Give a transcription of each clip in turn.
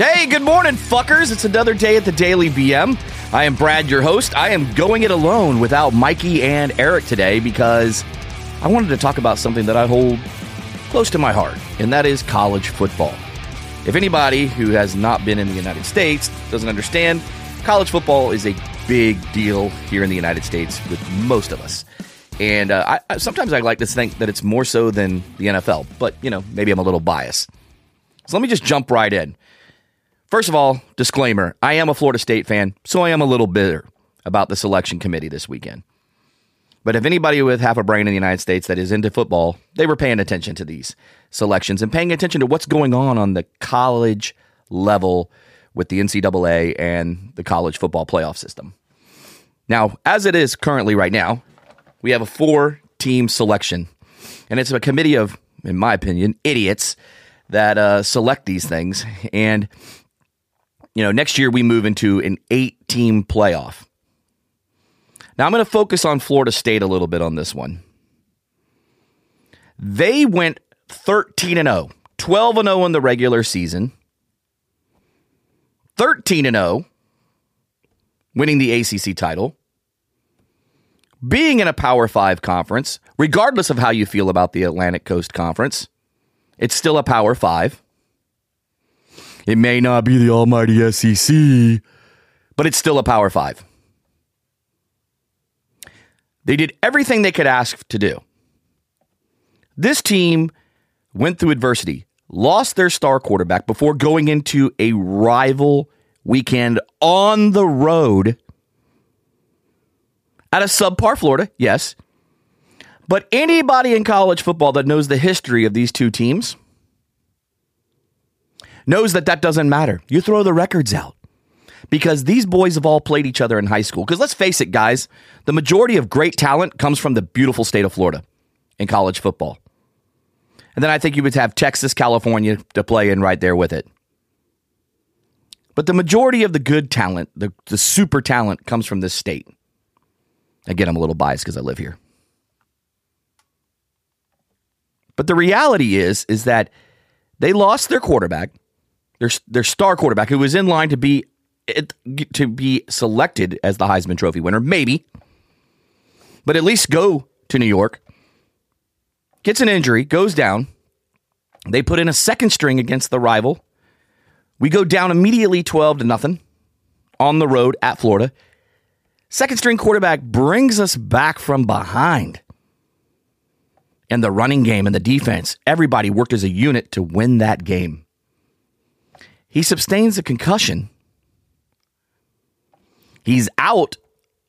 Hey, good morning, fuckers. It's another day at the Daily BM. I am Brad, your host. I am going it alone without Mikey and Eric today because I wanted to talk about something that I hold close to my heart, and that is college football. If anybody who has not been in the United States doesn't understand, college football is a big deal here in the United States with most of us. And uh, I, sometimes I like to think that it's more so than the NFL, but you know, maybe I'm a little biased. So let me just jump right in. First of all, disclaimer I am a Florida State fan, so I am a little bitter about the selection committee this weekend. But if anybody with half a brain in the United States that is into football, they were paying attention to these selections and paying attention to what's going on on the college level with the NCAA and the college football playoff system. Now, as it is currently right now, we have a four team selection, and it's a committee of, in my opinion, idiots that uh, select these things. And you know, next year we move into an eight team playoff. Now I'm going to focus on Florida State a little bit on this one. They went 13 and 0, 12 and 0 in the regular season, 13 and 0, winning the ACC title, being in a Power 5 conference, regardless of how you feel about the Atlantic Coast Conference, it's still a Power 5. It may not be the almighty SEC, but it's still a Power Five. They did everything they could ask to do. This team went through adversity, lost their star quarterback before going into a rival weekend on the road at a subpar Florida, yes. But anybody in college football that knows the history of these two teams knows that that doesn't matter. You throw the records out because these boys have all played each other in high school. Because let's face it, guys, the majority of great talent comes from the beautiful state of Florida in college football. And then I think you would have Texas, California to play in right there with it. But the majority of the good talent, the, the super talent, comes from this state. Again, I'm a little biased because I live here. But the reality is, is that they lost their quarterback their their star quarterback who was in line to be to be selected as the Heisman Trophy winner, maybe, but at least go to New York. Gets an injury, goes down. They put in a second string against the rival. We go down immediately 12 to nothing on the road at Florida. Second string quarterback brings us back from behind. And the running game and the defense, everybody worked as a unit to win that game. He sustains a concussion. He's out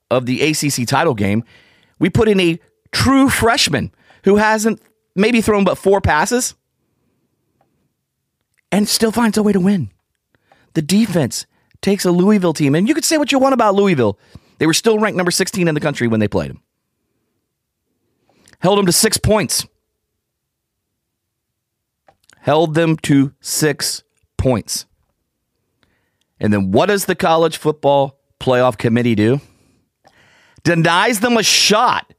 of the ACC title game. We put in a true freshman who hasn't maybe thrown but four passes and still finds a way to win. The defense takes a Louisville team, and you could say what you want about Louisville. They were still ranked number 16 in the country when they played him. Held them to six points. Held them to six points. And then what does the college football playoff committee do? Denies them a shot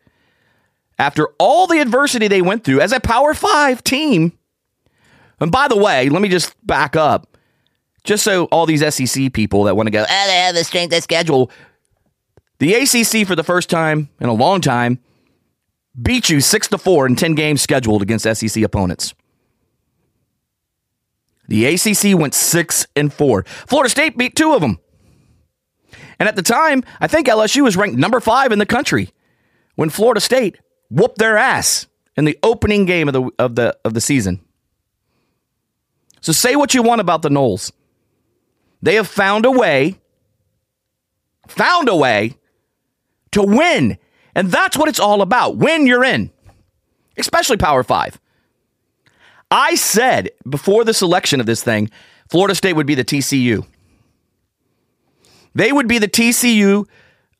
after all the adversity they went through as a Power Five team. And by the way, let me just back up. Just so all these SEC people that want to go, oh, they have the strength of schedule. The ACC, for the first time in a long time, beat you six to four in 10 games scheduled against SEC opponents. The ACC went six and four. Florida State beat two of them. And at the time, I think LSU was ranked number five in the country when Florida State whooped their ass in the opening game of the of the of the season. So say what you want about the Noles. They have found a way, found a way to win. And that's what it's all about. Win, you're in. Especially Power Five. I said before the selection of this thing, Florida State would be the TCU. They would be the TCU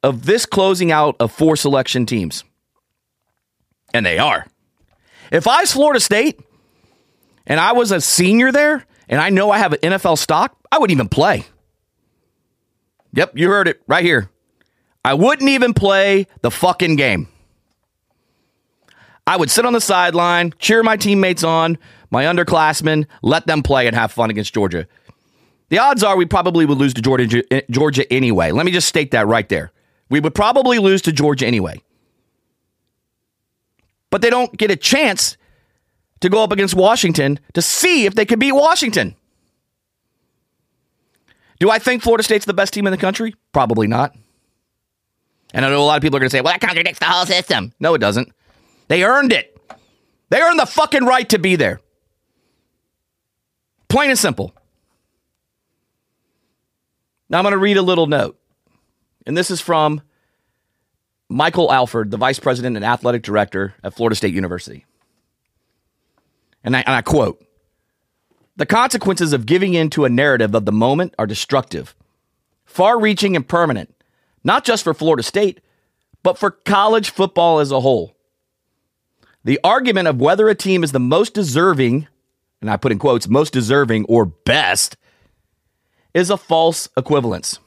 of this closing out of four selection teams. And they are. If I was Florida State and I was a senior there and I know I have an NFL stock, I wouldn't even play. Yep, you heard it right here. I wouldn't even play the fucking game. I would sit on the sideline, cheer my teammates on, my underclassmen, let them play and have fun against Georgia. The odds are we probably would lose to Georgia, eh, Georgia anyway. Let me just state that right there. We would probably lose to Georgia anyway. But they don't get a chance to go up against Washington to see if they can beat Washington. Do I think Florida State's the best team in the country? Probably not. And I know a lot of people are going to say, well, that contradicts the whole system. No, it doesn't. They earned it. They earned the fucking right to be there. Plain and simple. Now I'm going to read a little note. And this is from Michael Alford, the vice president and athletic director at Florida State University. And I, and I quote The consequences of giving in to a narrative of the moment are destructive, far reaching, and permanent, not just for Florida State, but for college football as a whole. The argument of whether a team is the most deserving, and I put in quotes, most deserving or best, is a false equivalence.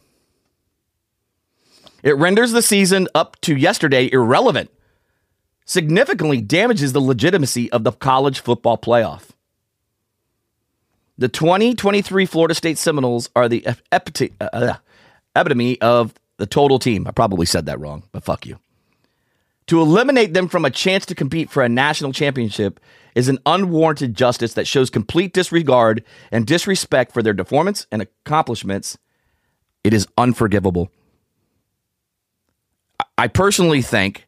It renders the season up to yesterday irrelevant, significantly damages the legitimacy of the college football playoff. The 2023 Florida State Seminoles are the epitome, uh, of the total team. I probably said that wrong, but fuck you. To eliminate them from a chance to compete for a national championship is an unwarranted justice that shows complete disregard and disrespect for their performance and accomplishments. It is unforgivable. I personally think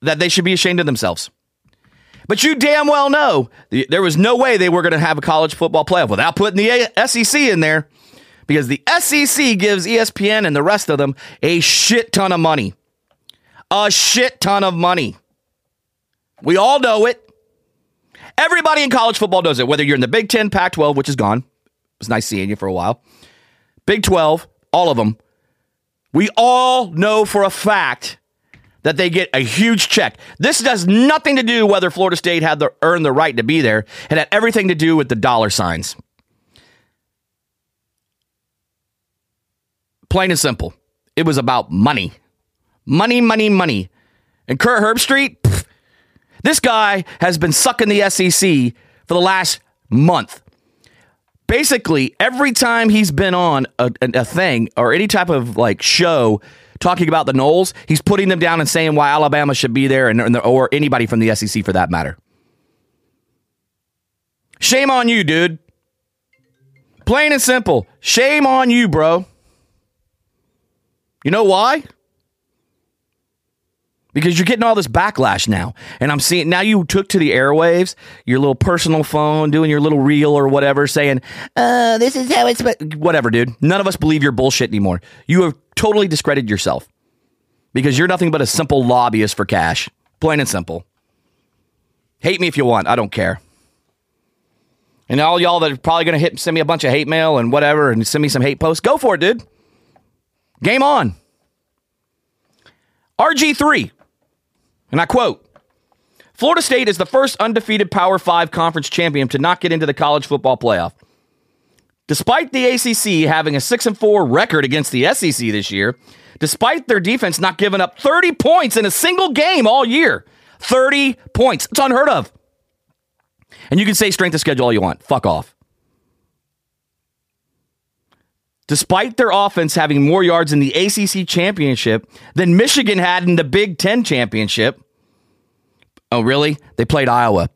that they should be ashamed of themselves. But you damn well know there was no way they were going to have a college football playoff without putting the SEC in there because the SEC gives ESPN and the rest of them a shit ton of money. A shit ton of money. We all know it. Everybody in college football knows it, whether you're in the Big 10, Pac 12, which is gone. It was nice seeing you for a while. Big 12, all of them. We all know for a fact that they get a huge check. This has nothing to do whether Florida State had the earned the right to be there. It had everything to do with the dollar signs. Plain and simple. It was about money. Money, money, money. And Kirk Herbstreit, pff, this guy has been sucking the SEC for the last month basically every time he's been on a, a, thing or any type of like show talking about the Noles, he's putting them down and saying why Alabama should be there and or anybody from the SEC for that matter. Shame on you, dude. Plain and simple. Shame on you, bro. You know why? Because you're getting all this backlash now. And I'm seeing now you took to the airwaves, your little personal phone, doing your little reel or whatever, saying, uh, this is how it's whatever, dude. None of us believe your bullshit anymore. You have totally discredited yourself because you're nothing but a simple lobbyist for cash. Plain and simple. Hate me if you want. I don't care. And all y'all that are probably going to hit send me a bunch of hate mail and whatever and send me some hate posts, go for it, dude. Game on. RG3 and I quote Florida State is the first undefeated Power Five conference champion to not get into the college football playoff. Despite the ACC having a 6 and 4 record against the SEC this year, despite their defense not giving up 30 points in a single game all year, 30 points. It's unheard of. And you can say strength of schedule all you want. Fuck off. Despite their offense having more yards in the ACC championship than Michigan had in the Big Ten championship. Oh, really? They played Iowa.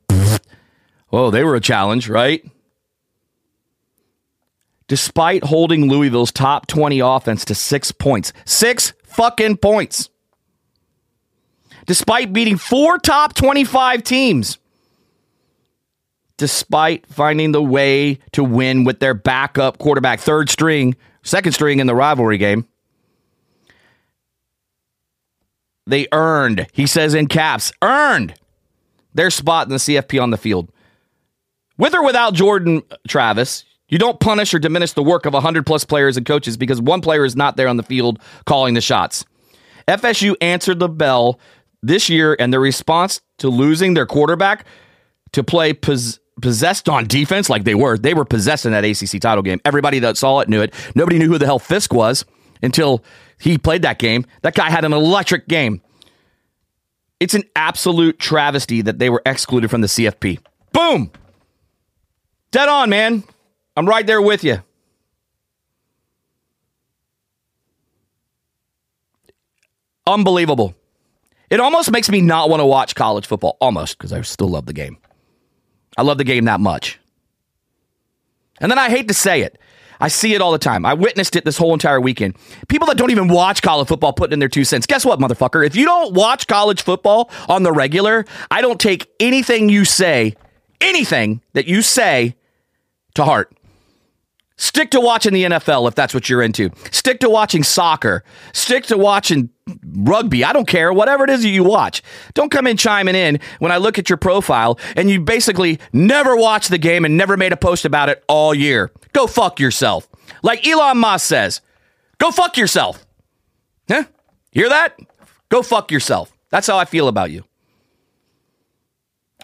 Oh, they were a challenge, right? Despite holding Louisville's top 20 offense to six points, six fucking points. Despite beating four top 25 teams despite finding the way to win with their backup quarterback, third string, second string in the rivalry game. They earned, he says in caps, earned their spot in the CFP on the field. With or without Jordan Travis, you don't punish or diminish the work of 100 plus players and coaches because one player is not there on the field calling the shots. FSU answered the bell this year, and their response to losing their quarterback to play pos- possessed on defense like they were. They were possessed in that ACC title game. Everybody that saw it knew it. Nobody knew who the hell Fiske was until he played that game. That guy had an electric game. It's an absolute travesty that they were excluded from the CFP. Boom. Dead on, man. I'm right there with you. Unbelievable. It almost makes me not want to watch college football, almost, because I still love the game. I love the game that much. And then I hate to say it. I see it all the time. I witnessed it this whole entire weekend. People that don't even watch college football putting in their two cents. Guess what, motherfucker? If you don't watch college football on the regular, I don't take anything you say, anything that you say to heart. Stick to watching the NFL if that's what you're into. Stick to watching soccer. Stick to watching rugby. I don't care. Whatever it is that you watch. Don't come in chiming in when I look at your profile and you basically never watched the game and never made a post about it all year. Go fuck yourself. Like Elon Musk says, go fuck yourself. Huh? Hear that? Go fuck yourself. That's how I feel about you.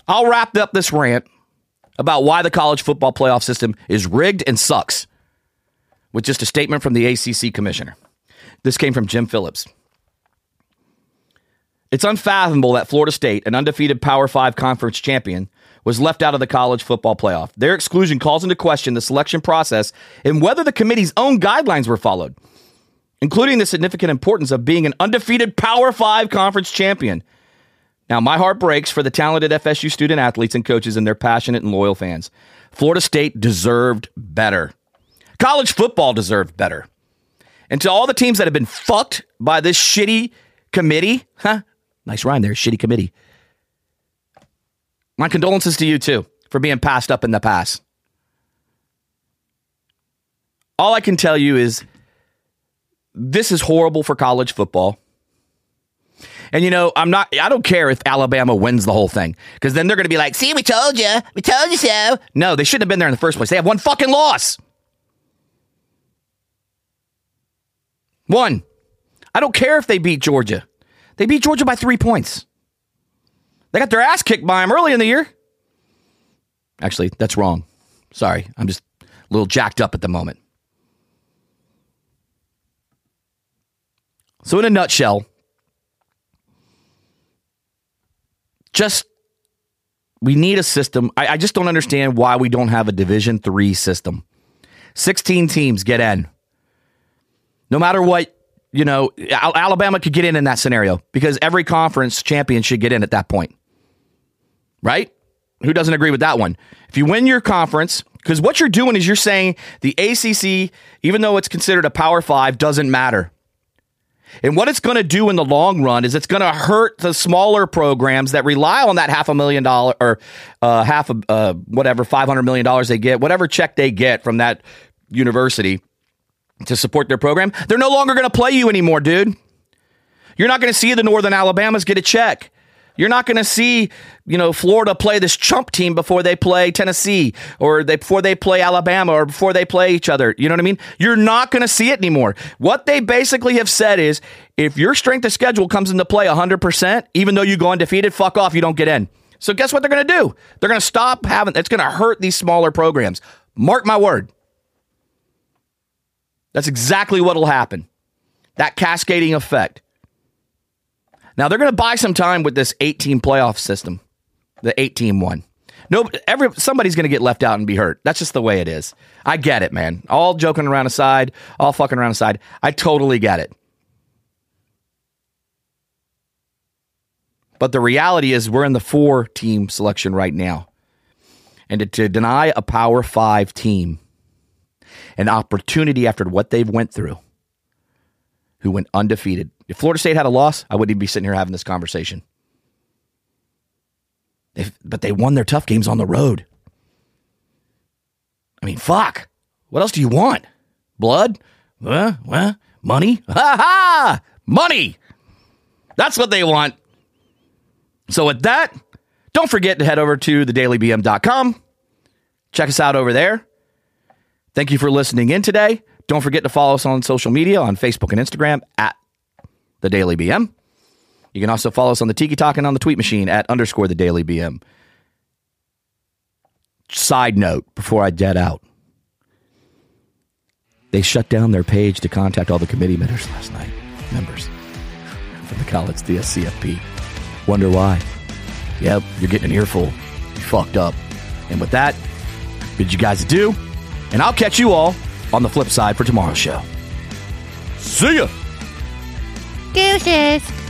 I'll wrap up this rant about why the college football playoff system is rigged and sucks with just a statement from the ACC commissioner. This came from Jim Phillips. It's unfathomable that Florida State, an undefeated Power 5 conference champion, was left out of the college football playoff. Their exclusion calls into question the selection process and whether the committee's own guidelines were followed, including the significant importance of being an undefeated Power 5 conference champion. Now, my heart breaks for the talented FSU student athletes and coaches and their passionate and loyal fans. Florida State deserved better. College football deserved better. And to all the teams that have been fucked by this shitty committee, huh? Nice rhyme there, shitty committee. My condolences to you too for being passed up in the past. All I can tell you is this is horrible for college football. And you know, I'm not I don't care if Alabama wins the whole thing because then they're going to be like, "See, we told you. We told you so." No, they shouldn't have been there in the first place. They have one fucking loss. One. I don't care if they beat Georgia. They beat Georgia by 3 points. They got their ass kicked by them early in the year. Actually, that's wrong. Sorry. I'm just a little jacked up at the moment. So, in a nutshell, just we need a system. I, I, just don't understand why we don't have a Division three system. Sixteen teams get in. No matter what, you know, Alabama could get in in that scenario because every conference champion should get in at that point, right? Who doesn't agree with that one? If you win your conference, because what you're doing is you're saying the ACC, even though it's considered a Power Five, doesn't matter. And what it's going to do in the long run is it's going to hurt the smaller programs that rely on that half a million dollar or uh, half of uh, whatever five hundred million dollars they get, whatever check they get from that university to support their program. They're no longer going to play you anymore, dude. You're not going to see the Northern Alabamas get a check. You're not going to see, you know, Florida play this chump team before they play Tennessee or they before they play Alabama or before they play each other. You know what I mean? You're not going to see it anymore. What they basically have said is if your strength of schedule comes into play 100%, even though you go undefeated, fuck off, you don't get in. So guess what they're going to do? They're going to stop having it's going to hurt these smaller programs. Mark my word. That's exactly what will happen. That cascading effect. Now they're going to buy some time with this 18 playoff system, the 18 one. No, every somebody's going to get left out and be hurt. That's just the way it is. I get it, man. All joking around aside, all fucking around aside, I totally get it. But the reality is, we're in the four team selection right now. And to, to deny a Power Five team an opportunity after what they've went through, who went undefeated, if Florida State had a loss, I wouldn't even be sitting here having this conversation. If, but they won their tough games on the road. I mean, fuck. What else do you want? Blood? Uh, money? Ha ha! Money! That's what they want. So, with that, don't forget to head over to thedailybm.com. Check us out over there. Thank you for listening in today. Don't forget to follow us on social media on Facebook and Instagram at the Daily BM. You can also follow us on the Tiki Talk and on the tweet machine at underscore the Daily BM. Side note before I dead out, they shut down their page to contact all the committee members last night. Members from the college, the SCFP. Wonder why? Yep, you're getting an earful. You fucked up. And with that, bid you guys do. And I'll catch you all on the flip side for tomorrow's show. See ya. Deuces.